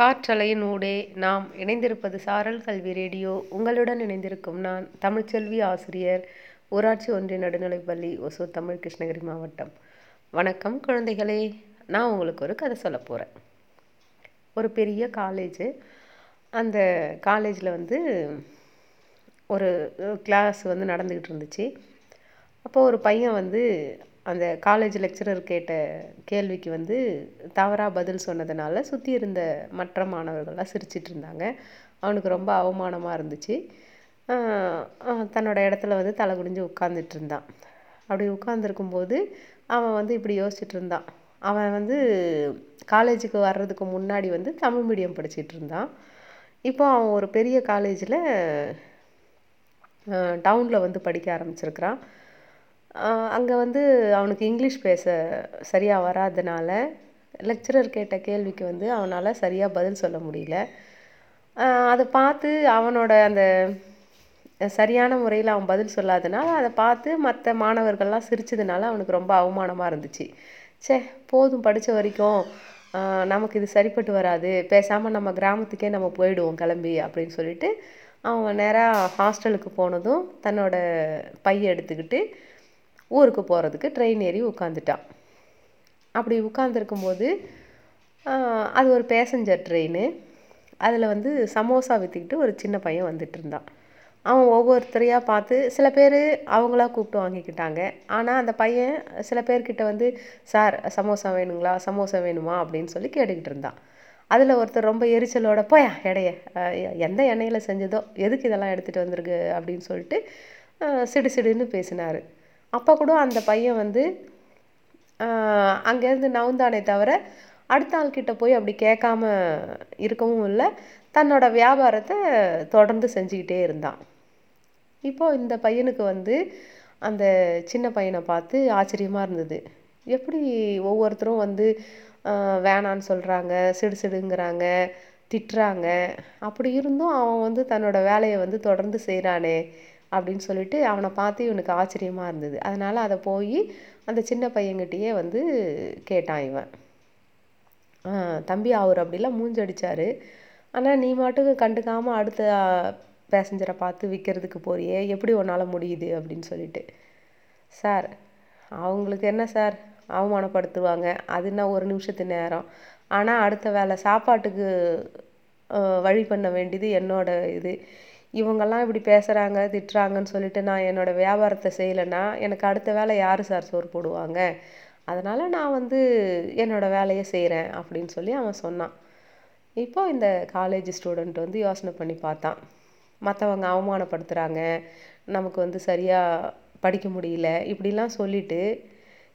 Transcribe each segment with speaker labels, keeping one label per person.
Speaker 1: காற்றலையின் ஊடே நாம் இணைந்திருப்பது சாரல் கல்வி ரேடியோ. உங்களுடன் இணைந்திருக்கும் நான் தமிழ்ச்செல்வி ஆசிரியர் ஊராட்சி ஒன்றிய நடுநிலைப்பள்ளி ஒசூர் தமிழ் கிருஷ்ணகிரி மாவட்டம். வணக்கம் குழந்தைகளே நான் உங்களுக்கு ஒரு கதை சொல்ல போகிறேன் ஒரு பெரிய காலேஜு. அந்த காலேஜில் வந்து ஒரு கிளாஸ் வந்து நடந்துக்கிட்டு இருந்துச்சு. அப்போது ஒரு பையன் வந்து அந்த காலேஜ் லெக்சரர் கேட்ட கேள்விக்கு வந்து தவறாக பதில் சொன்னதுனால சுற்றி இருந்த மற்ற மாணவர்கள்லாம் சிரிச்சிட்டு இருந்தாங்க. அவனுக்கு ரொம்ப அவமானமாக இருந்துச்சு. தன்னோட இடத்துல வந்து தலை குடிஞ்சு உட்காந்துட்டு இருந்தான். அப்படி உட்காந்துருக்கும்போது அவன் வந்து இப்படி யோசிச்சுட்டு இருந்தான். அவன் வந்து காலேஜுக்கு வர்றதுக்கு முன்னாடி வந்து தமிழ் மீடியம் படிச்சுட்டு இருந்தான். இப்போ அவன் ஒரு பெரிய காலேஜில் டவுனில் வந்து படிக்க ஆரம்பிச்சிருக்கிறான். அங்கே வந்து அவனுக்கு இங்கிலீஷ் பேச சரியாக வராதனால லெக்சரர் கேட்ட கேள்விக்கு வந்து அவனால் சரியாக பதில் சொல்ல முடியல. அதை பார்த்து அவனோட அந்த சரியான முறையில் அவன் பதில் சொல்லாதனால அதை பார்த்து மற்ற மாணவர்கள்லாம் சிரிச்சதுனால அவனுக்கு ரொம்ப அவமானமாக இருந்துச்சு. சே போதும் படித்த வரைக்கும் நமக்கு இது சரிப்பட்டு வராது. பேசாமல் நம்ம கிராமத்துக்கே நம்ம போயிடுவோம் கிளம்பி அப்படின்னு சொல்லிட்டு அவன் நேராக ஹாஸ்டலுக்கு போனதும் தன்னோட பையை எடுத்துக்கிட்டு ஊருக்கு போகிறதுக்கு ட்ரெயின் ஏறி உட்காந்துட்டான் அப்படி உட்காந்துருக்கும்போது அது ஒரு பேசஞ்சர் ட்ரெயின் அதில் வந்து சமோசா விற்றுக்கிட்டு ஒரு சின்ன பையன் வந்துட்டு இருந்தான் அவன் ஒவ்வொருத்தரையாக பார்த்து சில பேர் அவங்களா கூப்பிட்டு வாங்கிக்கிட்டாங்க. ஆனால் அந்த பையன் சில பேர்கிட்ட வந்து சார் சமோசா வேணுங்களா? சமோசா வேணுமா? அப்படின்னு சொல்லி கேட்டுக்கிட்டு இருந்தான். அதில் ஒருத்தர் ரொம்ப எரிச்சலோட போயா எடைய எந்த எண்ணெயில் செஞ்சதோ எதுக்கு இதெல்லாம் எடுத்துகிட்டு வந்திருக்கு? அப்படின்னு சொல்லிட்டு சிடு சிடுன்னு பேசினார். அப்போ கூட அந்த பையன் வந்து அங்கேருந்து நவுந்தானே தவிர அடுத்த ஆள்கிட்ட போய் அப்படி கேட்காம இருக்கவும் இல்லை. தன்னோட வியாபாரத்தை தொடர்ந்து செஞ்சுக்கிட்டே இருந்தான். இப்போது இந்த பையனுக்கு வந்து அந்த சின்ன பையனை பார்த்து ஆச்சரியமாக இருந்தது. எப்படி ஒவ்வொருத்தரும் வந்து வேணான்னு சொல்கிறாங்க சிடு சிடுங்கிறாங்க திட்டுறாங்க. அப்படி இருந்தும் அவன் வந்து தன்னோட வேலையை வந்து தொடர்ந்து செய்கிறானே அப்படின்னு சொல்லிட்டு அவனை பார்த்து இவனுக்கு ஆச்சரியமாக இருந்தது. அதனால் அதை போய் அந்த சின்ன பையன்கிட்டயே வந்து கேட்டான் இவன். தம்பி அவர் அப்படிலாம் மூஞ்சடிச்சார். ஆனால் நீ மாட்டுக்கு கண்டுக்காமல் அடுத்த பேசஞ்சரை பார்த்து விற்கிறதுக்கு போறியே. எப்படி உன்னால் முடியுது? அப்படின்னு சொல்லிட்டு. சார் அவங்களுக்கு என்ன சார்? அவமானப்படுத்துவாங்க. அது என்ன ஒரு நிமிஷத்து நேரம். ஆனால் அடுத்த வேலை சாப்பாட்டுக்கு வழி பண்ண வேண்டியது என்னோட இது. இவங்கெல்லாம் இப்படி பேசுகிறாங்க திட்டுறாங்கன்னு சொல்லிட்டு நான் என்னோடய வியாபாரத்தை செய்யலைன்னா எனக்கு அடுத்த வேலை யார் சார் சோறு போடுவாங்க? அதனால் நான் வந்து என்னோடய வேலையை செய்கிறேன் அப்படின்னு சொல்லி அவன் சொன்னான். இப்போ இந்த காலேஜ் ஸ்டூடெண்ட் வந்து யோசனை பண்ணி பார்த்தான். மற்றவங்க அவமானப்படுத்துகிறாங்க நமக்கு வந்து சரியாக படிக்க முடியல இப்படிலாம் சொல்லிவிட்டு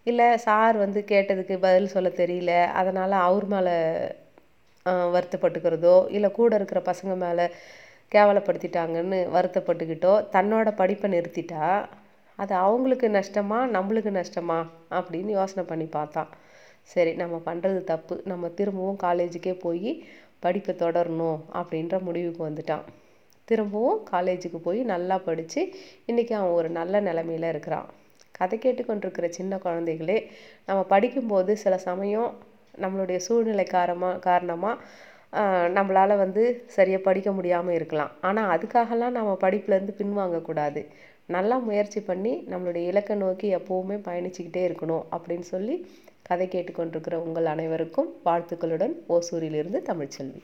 Speaker 1: இல்லை சார் வந்து கேட்டதுக்கு பதில் சொல்ல தெரியல அதனால் அவர் மேலே வருத்தப்பட்டுக்கிறதோ இல்லை கூட இருக்கிற பசங்க மேலே கேவலப்படுத்திட்டாங்கன்னு வருத்தப்பட்டுக்கிட்டோ தன்னோட படிப்பை நிறுத்திட்டா அது அவங்களுக்கு நஷ்டமா நம்மளுக்கு நஷ்டமா அப்படின்னு யோசனை பண்ணி பார்த்தான் சரி நம்ம பண்ணுறது தப்பு. நம்ம திரும்பவும் காலேஜுக்கே போய் படிப்பை தொடரணும் அப்படின்ற முடிவுக்கு வந்துட்டான். திரும்பவும் காலேஜுக்கு போய் நல்லா படித்து இன்றைக்கி அவன் ஒரு நல்ல நிலமையில இருக்கிறான். கதை கேட்டுக்கொண்டிருக்கிற சின்ன குழந்தைகளே நம்ம படிக்கும்போது சில சமயம் நம்மளுடைய சூழ்நிலை காரமாக காரணமாக நம்மளால் வந்து சரியாக படிக்க முடியாமல் இருக்கலாம். ஆனால் அதுக்காகலாம் நம்ம படிப்புலேருந்து பின்வாங்கக்கூடாது நல்லா முயற்சி பண்ணி நம்மளுடைய இலக்கை நோக்கி எப்போவுமே பயணிச்சுக்கிட்டே இருக்கணும் அப்படின்னு சொல்லி கதை கேட்டுக்கொண்டிருக்கிற உங்கள் அனைவருக்கும் வாழ்த்துக்களுடன் ஓசூரிலிருந்து தமிழ்ச்செல்வி.